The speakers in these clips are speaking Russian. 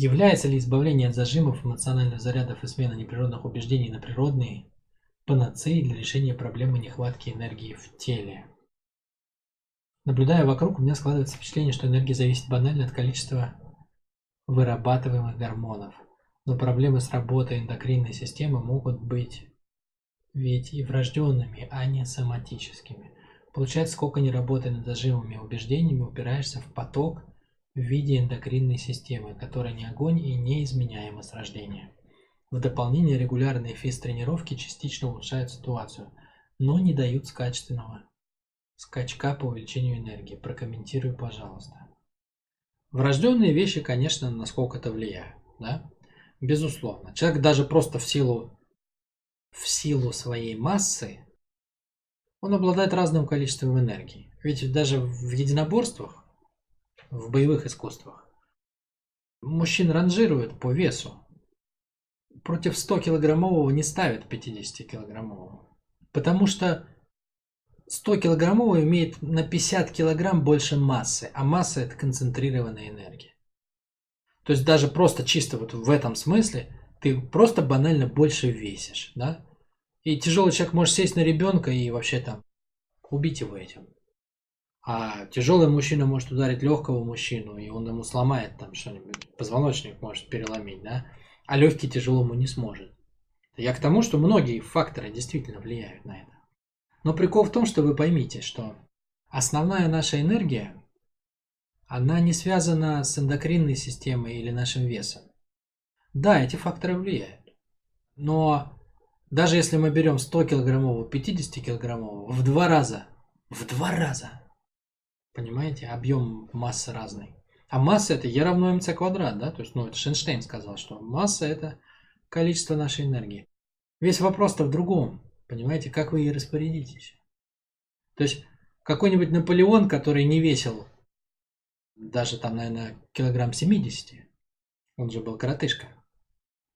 Является ли избавление от зажимов, эмоциональных зарядов и смена неприродных убеждений на природные панацеей для решения проблемы нехватки энергии в теле? Наблюдая вокруг, у меня складывается впечатление, что энергия зависит банально от количества вырабатываемых гормонов. Но проблемы с работой эндокринной системы могут быть ведь и врожденными, а не соматическими. Получается, сколько не работая над зажимами и убеждениями, упираешься в поток в виде эндокринной системы, которая не огонь и неизменяема с рождения. В дополнение регулярные физ-тренировки частично улучшают ситуацию, но не дают качественного скачка по увеличению энергии. Прокомментирую, пожалуйста. Врожденные вещи, конечно, насколько это влияют, да? Безусловно. Человек даже просто в силу, в силу своей массы, он обладает разным количеством энергии. Ведь даже в единоборствах, в боевых искусствах, мужчин ранжируют по весу. Против 100-килограммового не ставят 50-килограммового. Потому что 100-килограммовый имеет на 50 килограмм больше массы, а масса это концентрированная энергия. То есть даже просто чисто вот в этом смысле ты просто банально больше весишь, да? И тяжелый человек может сесть на ребенка и вообще там убить его этим. А тяжелый мужчина может ударить легкого мужчину, и он ему сломает там что-нибудь, позвоночник может переломить, да? А легкий тяжелому не сможет. Я к тому, что многие факторы действительно влияют на это. Но прикол в том, что вы поймите, что основная наша энергия, она не связана с эндокринной системой или нашим весом. Да, эти факторы влияют. Но даже если мы берем 100-килограммового, 50-килограммового, в два раза, в два раза, понимаете, объем массы разный. А масса это Е равно МЦ квадрат, да, то есть, ну, это Шенштейн сказал, что масса это количество нашей энергии. Весь вопрос-то в другом. Понимаете, как вы ей распорядитесь? То есть какой-нибудь Наполеон, который не весил даже там, наверное, килограмм 70, он же был коротышка,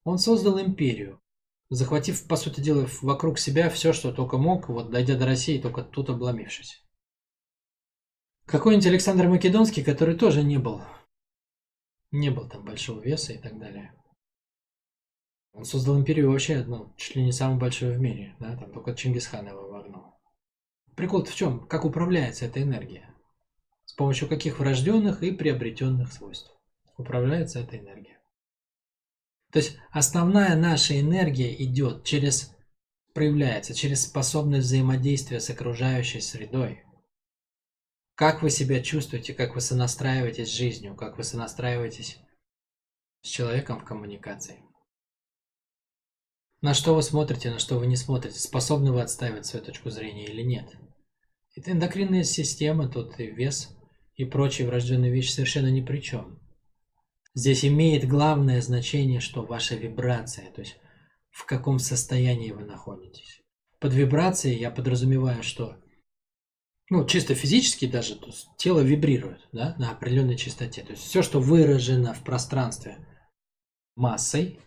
он создал империю, захватив, по сути дела, вокруг себя все, что только мог, вот дойдя до России, только тут обломившись. Какой-нибудь Александр Македонский, который тоже не был, не был там большого веса и так далее. Он создал империю вообще, ну, чуть ли не самую большую в мире, да, там только Чингисхан его вогнал. прикол в чем? Как управляется эта энергия? С помощью каких врожденных и приобретенных свойств управляется эта энергия? То есть основная наша энергия идет через, проявляется через способность взаимодействия с окружающей средой. Как вы себя чувствуете, как вы сонастраиваетесь с жизнью, как вы сонастраиваетесь с человеком в коммуникации. На что вы смотрите, на что вы не смотрите, способны вы отстаивать свою точку зрения или нет. Это эндокринная система, тут и вес, и прочие врожденные вещи совершенно ни при чем. Здесь имеет главное значение, что ваша вибрация, то есть в каком состоянии вы находитесь. Под вибрацией я подразумеваю, что ну, чисто физически даже то есть тело вибрирует да, на определенной частоте. То есть все, что выражено в пространстве массой,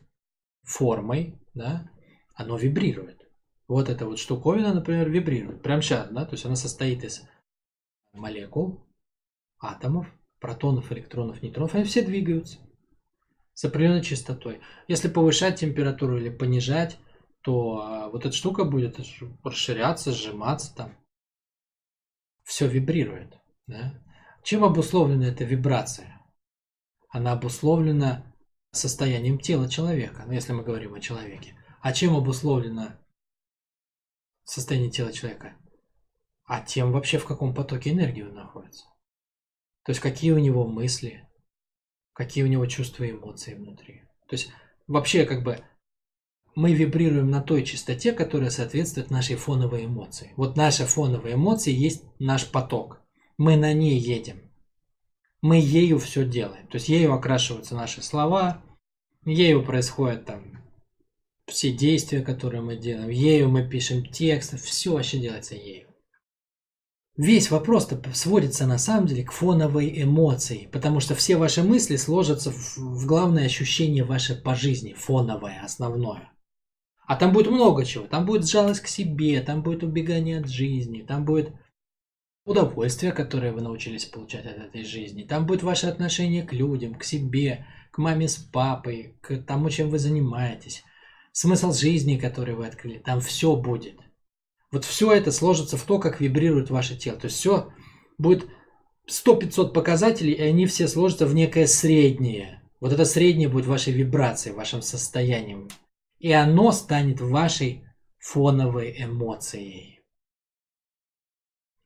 формой, да, оно вибрирует. Вот эта вот штуковина, например, вибрирует. Прям сейчас, да, то есть она состоит из молекул, атомов, протонов, электронов, нейтронов, они все двигаются с определенной частотой. Если повышать температуру или понижать, то а, вот эта штука будет расширяться, сжиматься там. Все вибрирует. Да? Чем обусловлена эта вибрация? Она обусловлена состоянием тела человека, ну, если мы говорим о человеке. А чем обусловлено состояние тела человека? А тем вообще, в каком потоке энергии он находится. То есть, какие у него мысли, какие у него чувства и эмоции внутри. То есть, вообще, как бы, мы вибрируем на той частоте, которая соответствует нашей фоновой эмоции. Вот наша фоновая эмоция есть наш поток. Мы на ней едем мы ею все делаем. То есть ею окрашиваются наши слова, ею происходят там все действия, которые мы делаем, ею мы пишем текст, все вообще делается ею. Весь вопрос-то сводится на самом деле к фоновой эмоции, потому что все ваши мысли сложатся в, главное ощущение ваше по жизни, фоновое, основное. А там будет много чего. Там будет жалость к себе, там будет убегание от жизни, там будет удовольствие, которое вы научились получать от этой жизни. Там будет ваше отношение к людям, к себе, к маме с папой, к тому, чем вы занимаетесь, смысл жизни, который вы открыли, там все будет. Вот все это сложится в то, как вибрирует ваше тело. То есть все будет 100-500 показателей, и они все сложатся в некое среднее. Вот это среднее будет вашей вибрацией, вашим состоянием. И оно станет вашей фоновой эмоцией.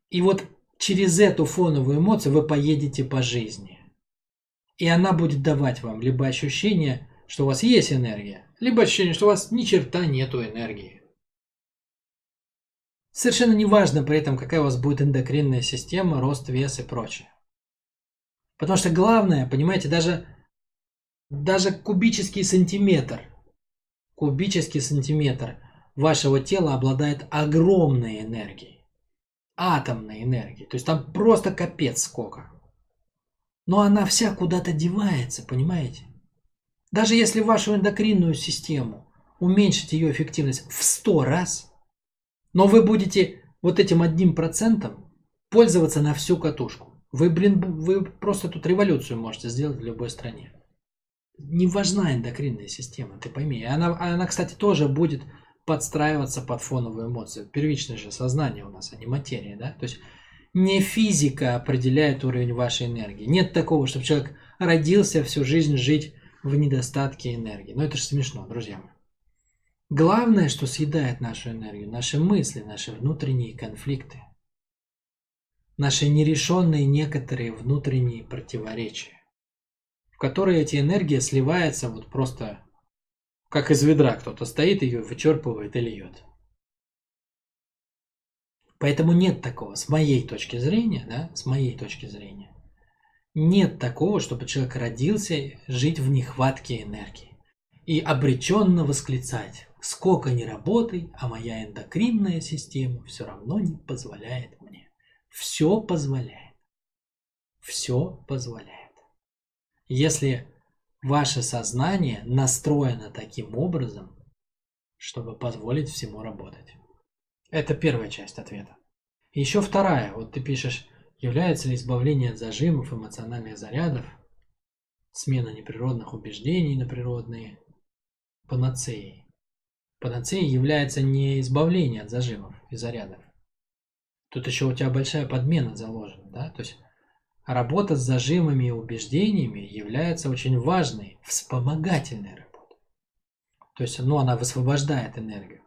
И вот через эту фоновую эмоцию вы поедете по жизни. И она будет давать вам либо ощущение, что у вас есть энергия, либо ощущение, что у вас ни черта нету энергии. Совершенно не важно при этом, какая у вас будет эндокринная система, рост, вес и прочее. Потому что главное, понимаете, даже, даже кубический сантиметр, кубический сантиметр вашего тела обладает огромной энергией. Атомной энергией. То есть там просто капец сколько. Но она вся куда-то девается, понимаете? Даже если вашу эндокринную систему уменьшить ее эффективность в 100 раз, но вы будете вот этим одним процентом пользоваться на всю катушку. Вы, блин, вы просто тут революцию можете сделать в любой стране. Не важна эндокринная система, ты пойми. Она, она, кстати, тоже будет подстраиваться под фоновые эмоции. Первичное же сознание у нас, а не материя, да? То есть не физика определяет уровень вашей энергии. Нет такого, чтобы человек родился всю жизнь жить в недостатке энергии. Но это же смешно, друзья мои. Главное, что съедает нашу энергию, наши мысли, наши внутренние конфликты, наши нерешенные некоторые внутренние противоречия, в которые эти энергии сливаются вот просто как из ведра кто-то стоит, ее вычерпывает и льет. Поэтому нет такого, с моей точки зрения, да, с моей точки зрения, нет такого, чтобы человек родился жить в нехватке энергии и обреченно восклицать Сколько ни работай, а моя эндокринная система все равно не позволяет мне. Все позволяет. Все позволяет. Если ваше сознание настроено таким образом, чтобы позволить всему работать. Это первая часть ответа. Еще вторая. Вот ты пишешь, является ли избавление от зажимов, эмоциональных зарядов, смена неприродных убеждений на природные панацеей. Панацеей является не избавление от зажимов и зарядов. Тут еще у тебя большая подмена заложена, да? То есть работа с зажимами и убеждениями является очень важной, вспомогательной работой. То есть, ну, она высвобождает энергию.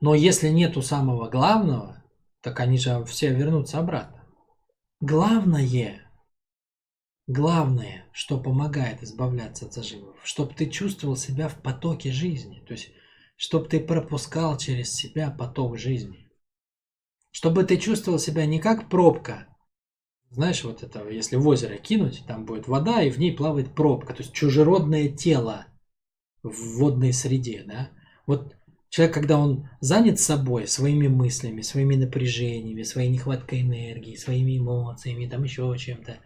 Но если нету самого главного, так они же все вернутся обратно. Главное, главное, что помогает избавляться от зажимов, чтобы ты чувствовал себя в потоке жизни. То есть чтобы ты пропускал через себя поток жизни. Чтобы ты чувствовал себя не как пробка. Знаешь, вот это, если в озеро кинуть, там будет вода, и в ней плавает пробка, то есть чужеродное тело в водной среде, да. Вот человек, когда он занят собой, своими мыслями, своими напряжениями, своей нехваткой энергии, своими эмоциями, там еще чем-то,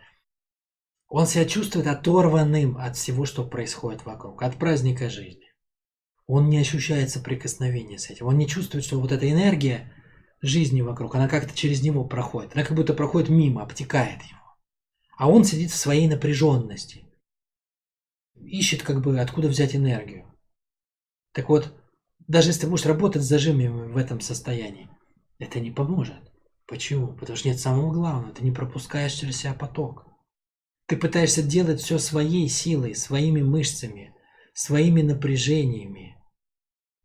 он себя чувствует оторванным от всего, что происходит вокруг, от праздника жизни он не ощущает соприкосновения с этим. Он не чувствует, что вот эта энергия жизни вокруг, она как-то через него проходит. Она как будто проходит мимо, обтекает его. А он сидит в своей напряженности. Ищет как бы откуда взять энергию. Так вот, даже если ты будешь работать с зажимами в этом состоянии, это не поможет. Почему? Потому что нет самого главного, ты не пропускаешь через себя поток. Ты пытаешься делать все своей силой, своими мышцами, своими напряжениями,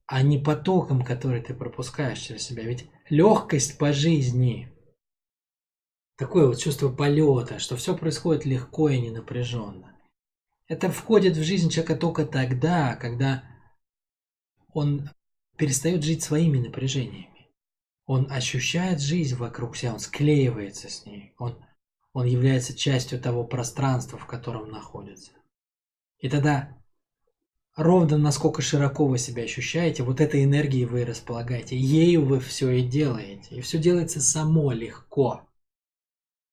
а не потоком, который ты пропускаешь через себя. Ведь легкость по жизни, такое вот чувство полета, что все происходит легко и не напряженно. Это входит в жизнь человека только тогда, когда он перестает жить своими напряжениями. Он ощущает жизнь вокруг себя, он склеивается с ней, он, он является частью того пространства, в котором находится. И тогда ровно насколько широко вы себя ощущаете, вот этой энергией вы располагаете. Ею вы все и делаете. И все делается само легко.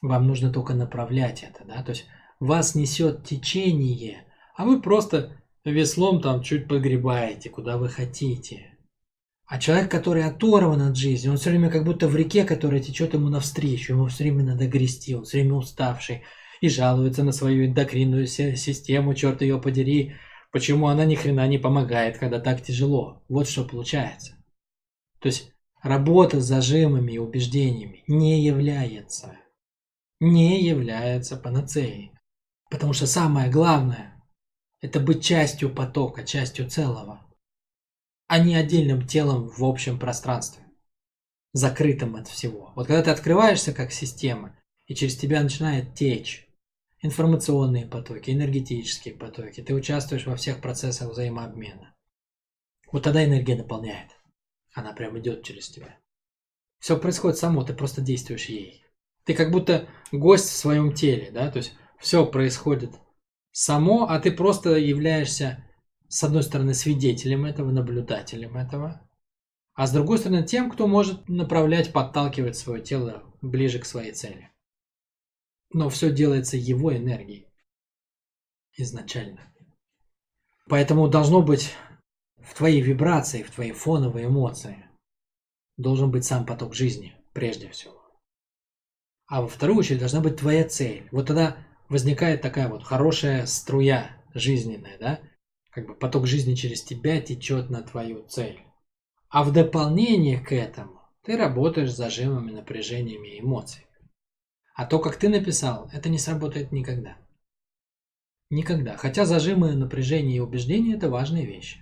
Вам нужно только направлять это, да, то есть вас несет течение, а вы просто веслом там чуть погребаете, куда вы хотите. А человек, который оторван от жизни, он все время как будто в реке, которая течет ему навстречу, ему все время надо грести, он все время уставший, и жалуется на свою эндокринную систему, черт ее подери, почему она ни хрена не помогает, когда так тяжело. Вот что получается. То есть работа с зажимами и убеждениями не является, не является панацеей. Потому что самое главное – это быть частью потока, частью целого, а не отдельным телом в общем пространстве, закрытым от всего. Вот когда ты открываешься как система, и через тебя начинает течь информационные потоки, энергетические потоки, ты участвуешь во всех процессах взаимообмена. Вот тогда энергия наполняет. Она прям идет через тебя. Все происходит само, ты просто действуешь ей. Ты как будто гость в своем теле, да, то есть все происходит само, а ты просто являешься, с одной стороны, свидетелем этого, наблюдателем этого, а с другой стороны, тем, кто может направлять, подталкивать свое тело ближе к своей цели. Но все делается его энергией изначально. Поэтому должно быть в твоей вибрации, в твоей фоновой эмоции должен быть сам поток жизни, прежде всего. А во вторую очередь должна быть твоя цель. Вот тогда возникает такая вот хорошая струя жизненная, да? Как бы поток жизни через тебя течет на твою цель. А в дополнение к этому ты работаешь с зажимами, напряжениями и эмоциями. А то, как ты написал, это не сработает никогда. Никогда. Хотя зажимы, напряжение и убеждения – это важные вещи.